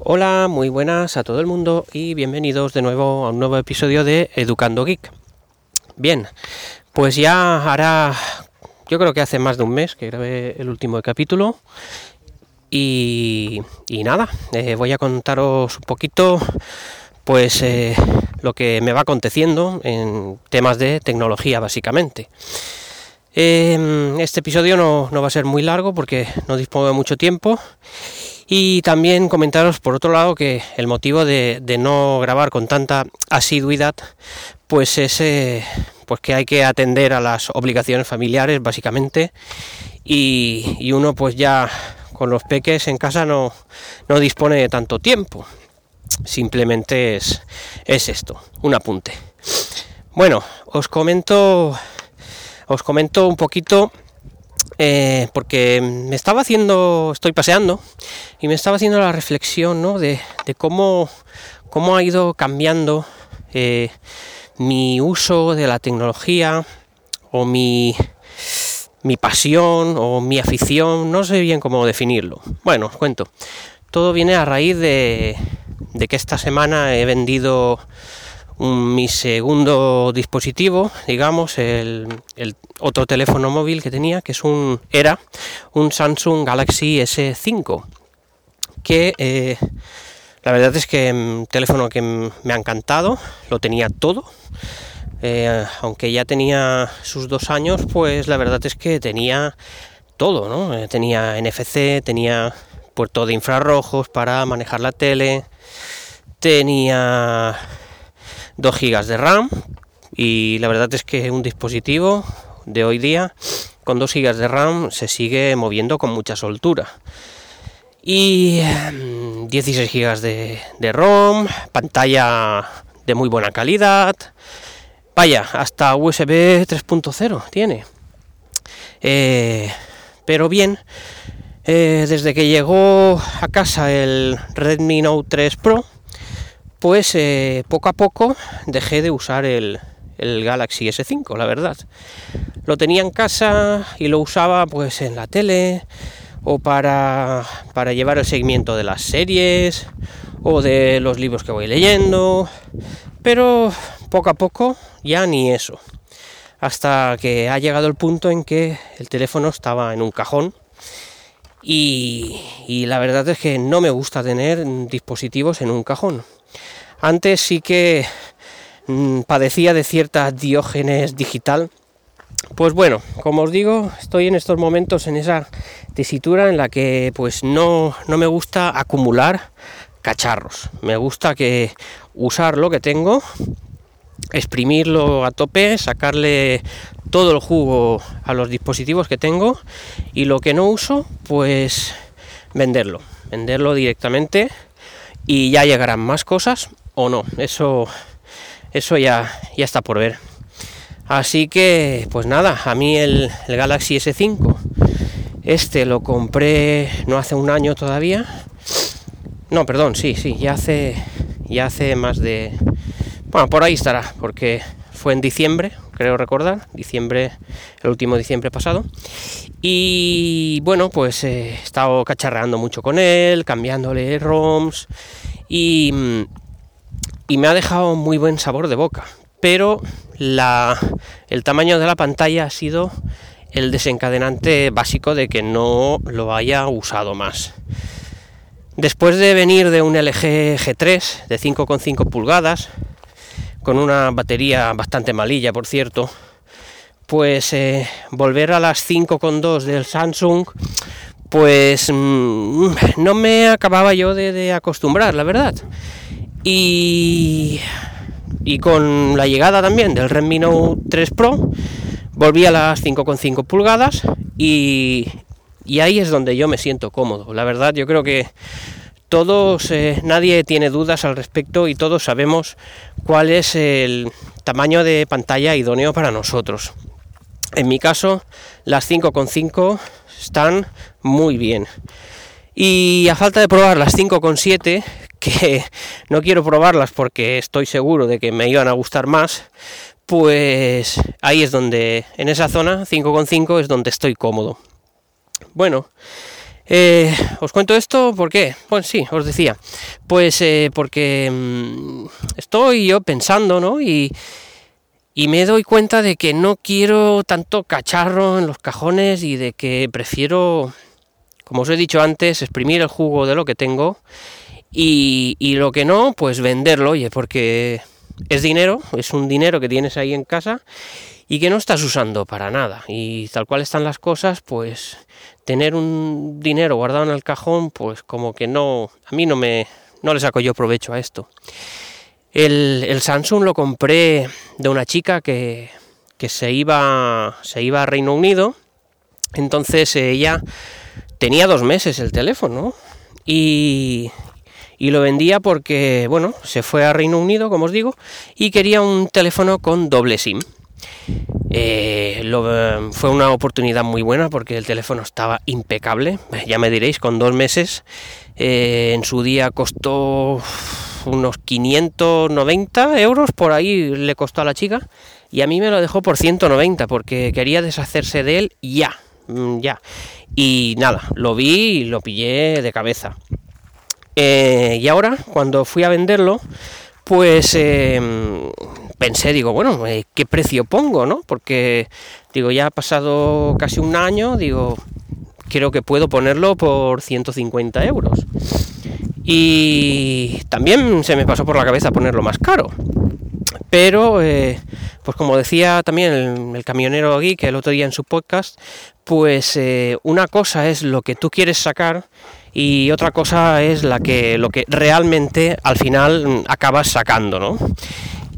Hola, muy buenas a todo el mundo y bienvenidos de nuevo a un nuevo episodio de Educando Geek. Bien, pues ya hará, yo creo que hace más de un mes que grabé el último capítulo y, nada, eh, voy a contaros un poquito pues eh, lo que me va aconteciendo en temas de tecnología básicamente. Em, este episodio no, no va a ser muy largo porque no dispongo de mucho tiempo y también comentaros por otro lado que el motivo de, no grabar con tanta asiduidad, pues es eh, pues que hay que atender a las obligaciones familiares básicamente y, uno pues ya con los peques en casa no, no dispone de tanto tiempo. Simplemente es, es esto, un apunte. Bueno, os comento os comento un poquito eh, porque me estaba haciendo, estoy paseando y me estaba haciendo la reflexión ¿no? de, cómo, cómo, ha ido cambiando eh, mi uso de la tecnología o mi, mi pasión o mi afición, no sé bien cómo definirlo. Bueno, os cuento. Todo viene a raíz de, de que esta semana he vendido mi segundo dispositivo, digamos, el, otro teléfono móvil que tenía, que es un era un Samsung Galaxy S5, que eh, la verdad es que un mm, teléfono que me ha encantado, lo tenía todo. Eh, aunque ya tenía sus dos años, pues la verdad es que tenía todo. Eh, tenía NFC, tenía puerto de infrarrojos para manejar la tele, tenía 2 GB de RAM y la verdad es que un dispositivo de hoy día con 2 GB de RAM se sigue moviendo con mucha soltura. Y 16 em, GB de, ROM, pantalla de muy buena calidad. Vaya, hasta USB 3.0 tiene. Eh, pero bien, eh, desde que llegó a casa el Redmi Note 3 Pro, pues eh, poco a poco dejé de usar el, Galaxy S5, la verdad. Lo tenía en casa y lo usaba pues en la tele o para, para llevar el seguimiento de las series o de los libros que voy leyendo, pero poco a poco ya ni eso. Hasta que ha llegado el punto en que el teléfono estaba en un cajón y, y la verdad es que no me gusta tener dispositivos en un cajón. Antes sí que mm, padecía de cierta diógenes digital. Pues bueno, como os digo, estoy en estos momentos en esa tesitura en la que pues no, no me gusta acumular cacharros. Me gusta que usar lo que tengo, exprimirlo a tope, sacarle todo el jugo a los dispositivos que tengo y lo que no uso, pues venderlo, venderlo directamente y ya llegarán más cosas o no. Eso, eso ya, ya está por ver. Así que, pues nada, a mí el, Galaxy S5, este lo compré no hace un año todavía. No, perdón, sí, sí, ya hace, ya hace más de... Bueno, por ahí estará, porque fue en diciembre, creo recordar, diciembre, el último diciembre pasado. Y bueno, pues he estado cacharreando mucho con él, cambiándole ROMs y y me ha dejado muy buen sabor de boca. Pero la, el tamaño de la pantalla ha sido el desencadenante básico de que no lo haya usado más. Después de venir de un LG G3 de 5,5 pulgadas, con una batería bastante malilla, por cierto, pues eh, volver a las 5,2 del Samsung, pues mm, no me acababa yo de acostumbrar, la verdad. Y, con la llegada también del Redmi Note 3 Pro, volví a las 5,5 pulgadas y, ahí es donde yo me siento cómodo. La verdad, yo creo que todos, eh, nadie tiene dudas al respecto y todos sabemos cuál es el tamaño de pantalla idóneo para nosotros. En mi caso, las 5,5 están muy bien. Y a falta de probar las 5,7, que no quiero probarlas porque estoy seguro de que me iban a gustar más, pues ahí es donde, en esa zona 5,5 es donde estoy cómodo. Bueno, Eh, os cuento esto, ¿por qué? Pues sí, os decía, pues eh, porque mm, estoy yo pensando, ¿no? Y, y me doy cuenta de que no quiero tanto cacharro en los cajones y de que prefiero, como os he dicho antes, exprimir el jugo de lo que tengo y, lo que no, pues venderlo, oye, porque es dinero, es un dinero que tienes ahí en casa y que no estás usando para nada. Y tal cual están las cosas, pues tener un dinero guardado en el cajón, pues como que no, a mí no me, no le saco yo provecho a esto. El, Samsung lo compré de una chica que, que se, iba, se iba a Reino Unido, entonces ella tenía dos meses el teléfono y, y lo vendía porque, bueno, se fue a Reino Unido, como os digo, y quería un teléfono con doble SIM. Eh, lo, fue una oportunidad muy buena porque el teléfono estaba impecable, ya me diréis, con dos meses. Eh, en su día costó unos 590 euros, por ahí le costó a la chica, y a mí me lo dejó por 190 porque quería deshacerse de él ya, mm, ya. Y nada, lo vi y lo pillé de cabeza. Eh, y ahora, cuando fui a venderlo, pues em, pensé, digo, bueno, eh, ¿qué precio pongo, no? Porque, digo, ya ha pasado casi un año, digo, creo que puedo ponerlo por 150 euros. Y también se me pasó por la cabeza ponerlo más caro. Pero, eh, pues como decía también el, camionero aquí, que el otro día en su podcast, pues una cosa es lo que tú quieres sacar y otra cosa es la que lo que realmente al final mm, acabas sacando, ¿no?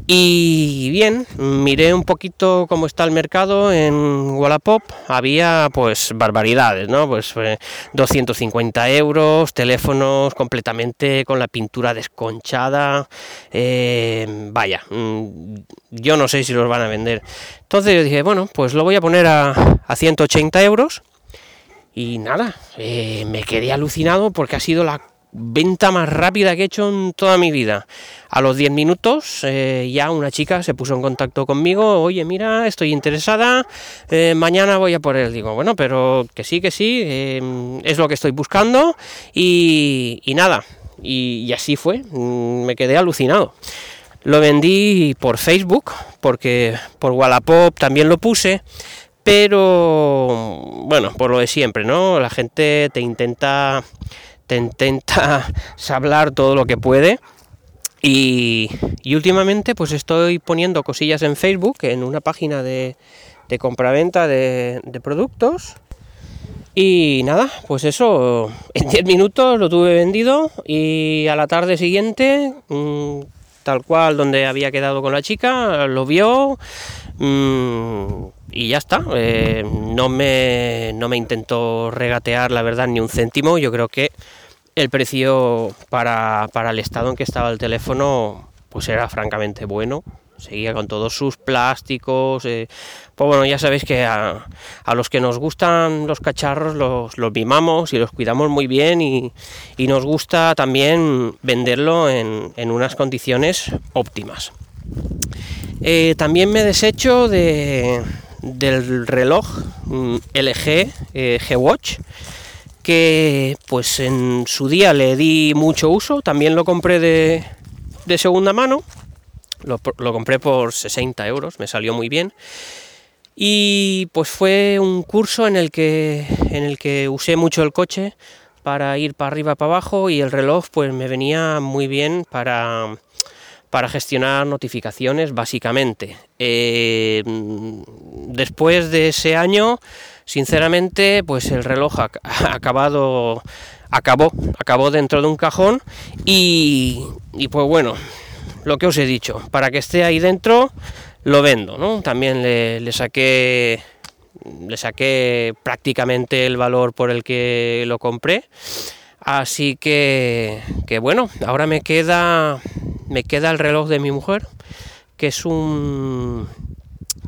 Y bien, miré un poquito cómo está el mercado en Wallapop. Había pues barbaridades, ¿no? Pues 250 eh, euros, teléfonos completamente con la pintura desconchada. Eh, vaya, mm, yo no sé si los van a vender. Entonces yo dije, bueno, pues lo voy a poner a, a 180 euros y nada, eh, me quedé alucinado porque ha sido la venta más rápida que he hecho en toda mi vida. A los 10 minutos eh, ya una chica se puso en contacto conmigo, oye mira, estoy interesada, eh, mañana voy a por él. Digo, bueno, pero que sí, que sí, es lo que estoy buscando y, nada, y, y, así fue, mm, me quedé alucinado. Lo vendí por Facebook, porque por Wallapop también lo puse, pero bueno, por lo de siempre, ¿no? La gente te intenta te intenta hablar todo lo que puede. Y, últimamente pues estoy poniendo cosillas en Facebook, en una página de, de compraventa de, productos. Y nada, pues eso, en 10 minutos lo tuve vendido y a la tarde siguiente, mm, tal cual donde había quedado con la chica, lo vio, mm, y ya está. Eh, no, me, no me intento regatear, la verdad, ni un céntimo. Yo creo que el precio para, el estado en que estaba el teléfono pues era francamente bueno. Seguía con todos sus plásticos. Eh, pues bueno, ya sabéis que a, los que nos gustan los cacharros los, los mimamos y los cuidamos muy bien y, nos gusta también venderlo en, unas condiciones óptimas. Eh, también me desecho de, del reloj mm, LG eh, G-Watch que pues en su día le di mucho uso, también lo compré de, segunda mano, lo, lo, compré por 60 euros, me salió muy bien. Y pues fue un curso en el que, en el que usé mucho el coche para ir para arriba, para abajo y el reloj pues me venía muy bien para, para gestionar notificaciones básicamente. Eh, después de ese año, sinceramente, pues el reloj ha, acabado, acabó, acabó dentro de un cajón y, pues bueno, lo que os he dicho, para que esté ahí dentro, lo vendo, ¿no? También le, le saqué le saqué prácticamente el valor por el que lo compré. Así que, que bueno, ahora me queda me queda el reloj de mi mujer, que es un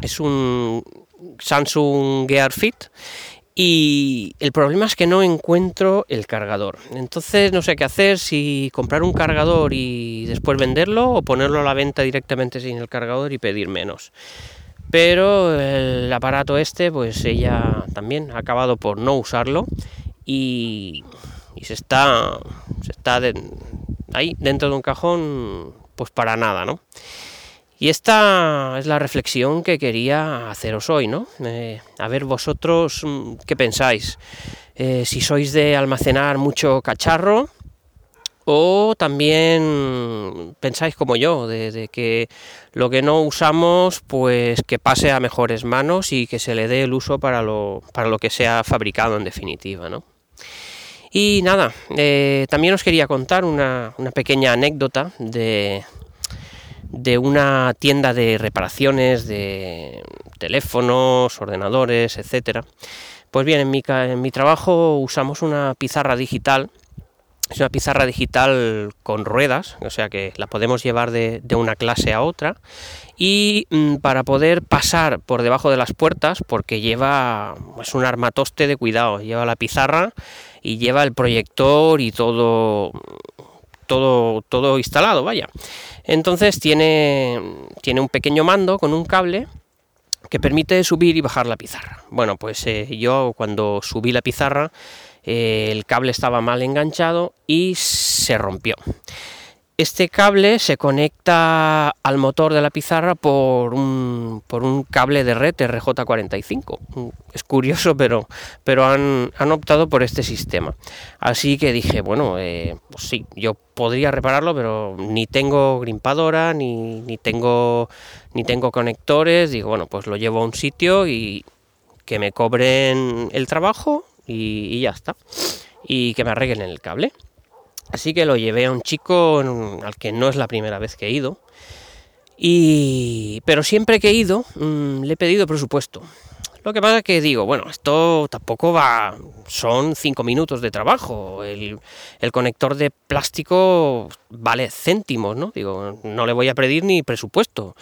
es un Samsung Gear Fit y el problema es que no encuentro el cargador. Entonces no sé qué hacer, si comprar un cargador y después venderlo o ponerlo a la venta directamente sin el cargador y pedir menos. Pero el aparato este, pues ella también ha acabado por no usarlo y, se está, se está ahí dentro de un cajón, pues para nada, ¿no? Y esta es la reflexión que quería haceros hoy, ¿no? Eh, a ver vosotros mm, qué pensáis. Eh, si sois de almacenar mucho cacharro o también pensáis como yo, de, que lo que no usamos, pues que pase a mejores manos y que se le dé el uso para lo, para lo que sea fabricado en definitiva, ¿no? Y nada, eh, también os quería contar una, una pequeña anécdota de, de una tienda de reparaciones de teléfonos, ordenadores, etcétera. Pues bien, en mi, en mi trabajo usamos una pizarra digital. Es una pizarra digital con ruedas, o sea que la podemos llevar de, una clase a otra. Y mm, para poder pasar por debajo de las puertas, porque lleva, es un armatoste de cuidado, lleva la pizarra y lleva el proyector y todo, todo, todo instalado, vaya. Entonces tiene, tiene un pequeño mando con un cable que permite subir y bajar la pizarra. Bueno, pues eh, yo cuando subí la pizarra eh, el cable estaba mal enganchado y se rompió. Este cable se conecta al motor de la pizarra por un, por un cable de red RJ45. Es curioso, pero, pero han, optado por este sistema. Así que dije, bueno, eh, pues sí, yo podría repararlo, pero ni tengo grimpadora, ni, ni, tengo, ni tengo conectores. Digo, bueno, pues lo llevo a un sitio y que me cobren el trabajo y ya está. Y que me arreglen el cable. Así que lo llevé a un chico al que no es la primera vez que he ido. Y, pero siempre que he ido, mm, le he pedido presupuesto. Lo que pasa es que digo, bueno, esto tampoco va, son cinco minutos de trabajo. El, conector de plástico vale céntimos, ¿no? Digo, no le voy a pedir ni presupuesto.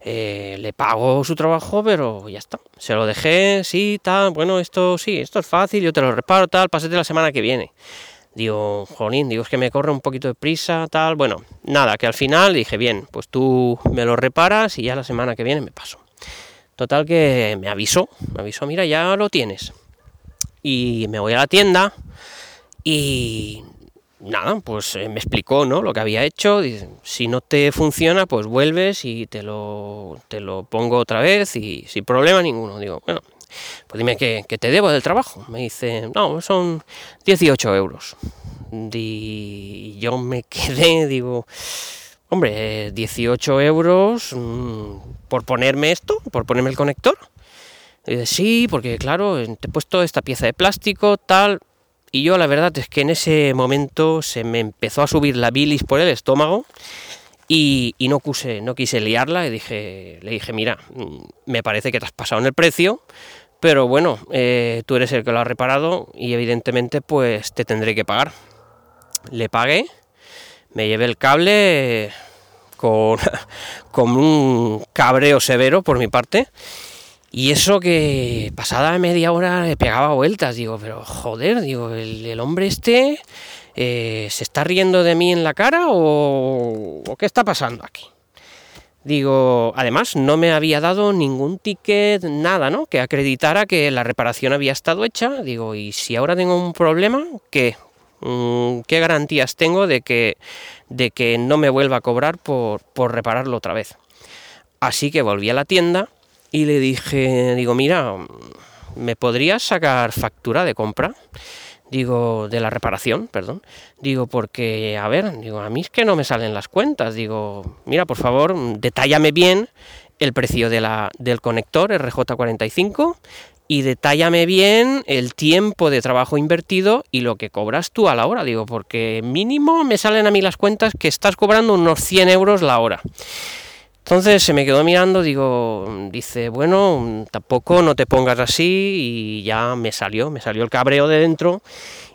Eh, le pago su trabajo, pero ya está. Se lo dejé, sí, tal, bueno, esto sí, esto es fácil, yo te lo reparo, tal, pásate la semana que viene. Digo, jolín, digo, es que me corre un poquito de prisa, tal. Bueno, nada, que al final dije, bien, pues tú me lo reparas y ya la semana que viene me paso. Total que me avisó, me avisó, mira, ya lo tienes. Y me voy a la tienda y nada, pues eh, me explicó ¿no? lo que había hecho. si no te funciona, pues vuelves y te lo, te lo pongo otra vez y sin problema ninguno. Digo, bueno, pues dime que, te debo del trabajo. Me dice, no, son 18 euros. Y yo me quedé, digo, hombre, 18 euros mm, por ponerme esto, por ponerme el conector. Y dice, sí, porque claro, te he puesto esta pieza de plástico, tal. Y yo la verdad es que en ese momento se me empezó a subir la bilis por el estómago y, no, quise, no quise liarla y dije, le dije, mira, mm, me parece que te has pasado en el precio, pero bueno, eh, tú eres el que lo ha reparado y evidentemente pues te tendré que pagar. Le pagué, me llevé el cable con, con un cabreo severo por mi parte. Y eso que pasada media hora le pegaba vueltas, digo, pero joder, digo, el hombre este eh, ¿se está riendo de mí en la cara o, qué está pasando aquí? Digo, además no me había dado ningún ticket, nada, ¿no? Que acreditara que la reparación había estado hecha. Digo, y si ahora tengo un problema, ¿qué? Mm, ¿Qué garantías tengo de que, de que no me vuelva a cobrar por, por repararlo otra vez? Así que volví a la tienda y le dije, digo, mira, ¿me podrías sacar factura de compra? Digo, de la reparación, perdón, digo, porque, a ver, digo, a mí es que no me salen las cuentas, digo, mira, por favor, detállame bien el precio de la, del conector RJ45 y detállame bien el tiempo de trabajo invertido y lo que cobras tú a la hora, digo, porque mínimo me salen a mí las cuentas que estás cobrando unos 100 euros la hora. Entonces se me quedó mirando, digo, dice, bueno, tampoco no te pongas así y ya me salió, me salió el cabreo de dentro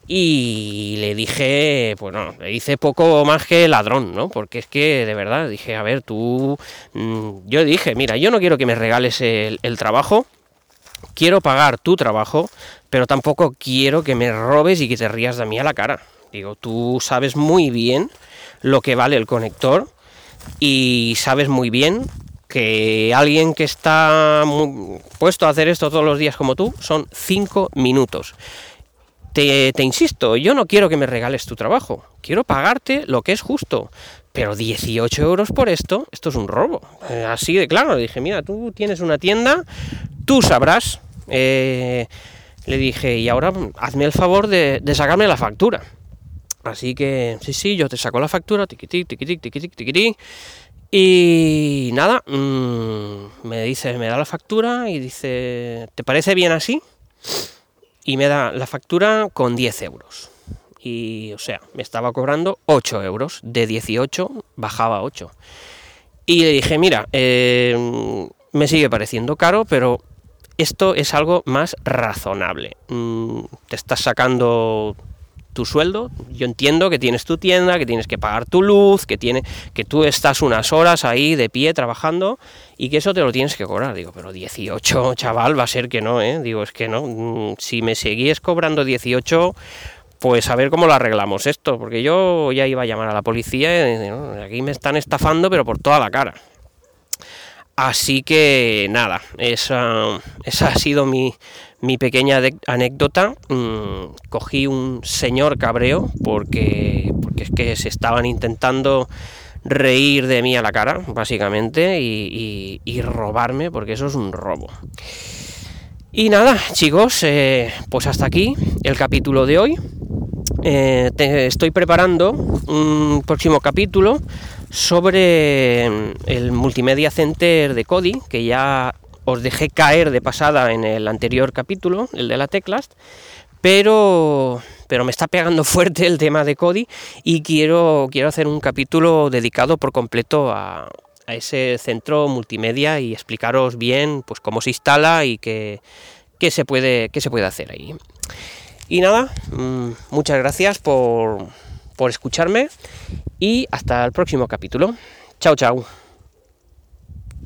y le dije, bueno, le hice poco más que ladrón, ¿no? Porque es que de verdad dije, a ver, tú, mm, yo dije, mira, yo no quiero que me regales el, el trabajo, quiero pagar tu trabajo, pero tampoco quiero que me robes y que te rías de mí a la cara. Digo, tú sabes muy bien lo que vale el conector y sabes muy bien que alguien que está puesto a hacer esto todos los días como tú son cinco minutos. te, insisto, yo no quiero que me regales tu trabajo, quiero pagarte lo que es justo. Pero 18 euros por esto, esto es un robo. Eh, así de claro, le dije, mira, tú tienes una tienda, tú sabrás. Eh, le dije, y ahora hazme el favor de, sacarme la factura. Así que, sí, sí, yo te saco la factura, tiquití, tiquití, tiquití, tiquití. Y nada, mm, me dice, me da la factura y dice, ¿te parece bien así? Y me da la factura con 10 euros. Y, o sea, me estaba cobrando 8 euros. De 18 bajaba a 8. Y le dije, mira, eh, me sigue pareciendo caro, pero esto es algo más razonable. Mm, te estás sacando tu sueldo. Yo entiendo que tienes tu tienda, que tienes que pagar tu luz, que tiene, que tú estás unas horas ahí de pie trabajando y que eso te lo tienes que cobrar. Digo, pero 18, chaval, va a ser que no, ¿eh? Digo, es que no. Mm, si me seguís cobrando 18, pues a ver cómo lo arreglamos esto, porque yo ya iba a llamar a la policía y aquí me están estafando, pero por toda la cara. Así que nada, esa, esa ha sido mi, mi pequeña anécdota. Mm, cogí un señor cabreo porque, porque es que se estaban intentando reír de mí a la cara, básicamente, y, robarme, porque eso es un robo. Y nada, chicos, eh, pues hasta aquí el capítulo de hoy. Eh, estoy preparando un próximo capítulo sobre el Multimedia Center de Cody, que ya os dejé caer de pasada en el anterior capítulo, el de la teclas, pero, pero me está pegando fuerte el tema de Cody y quiero, quiero hacer un capítulo dedicado por completo a, ese centro multimedia y explicaros bien pues cómo se instala y qué, se, puede, qué se puede hacer ahí. Y nada, mm, muchas gracias por, por escucharme y hasta el próximo capítulo. Chao, chao.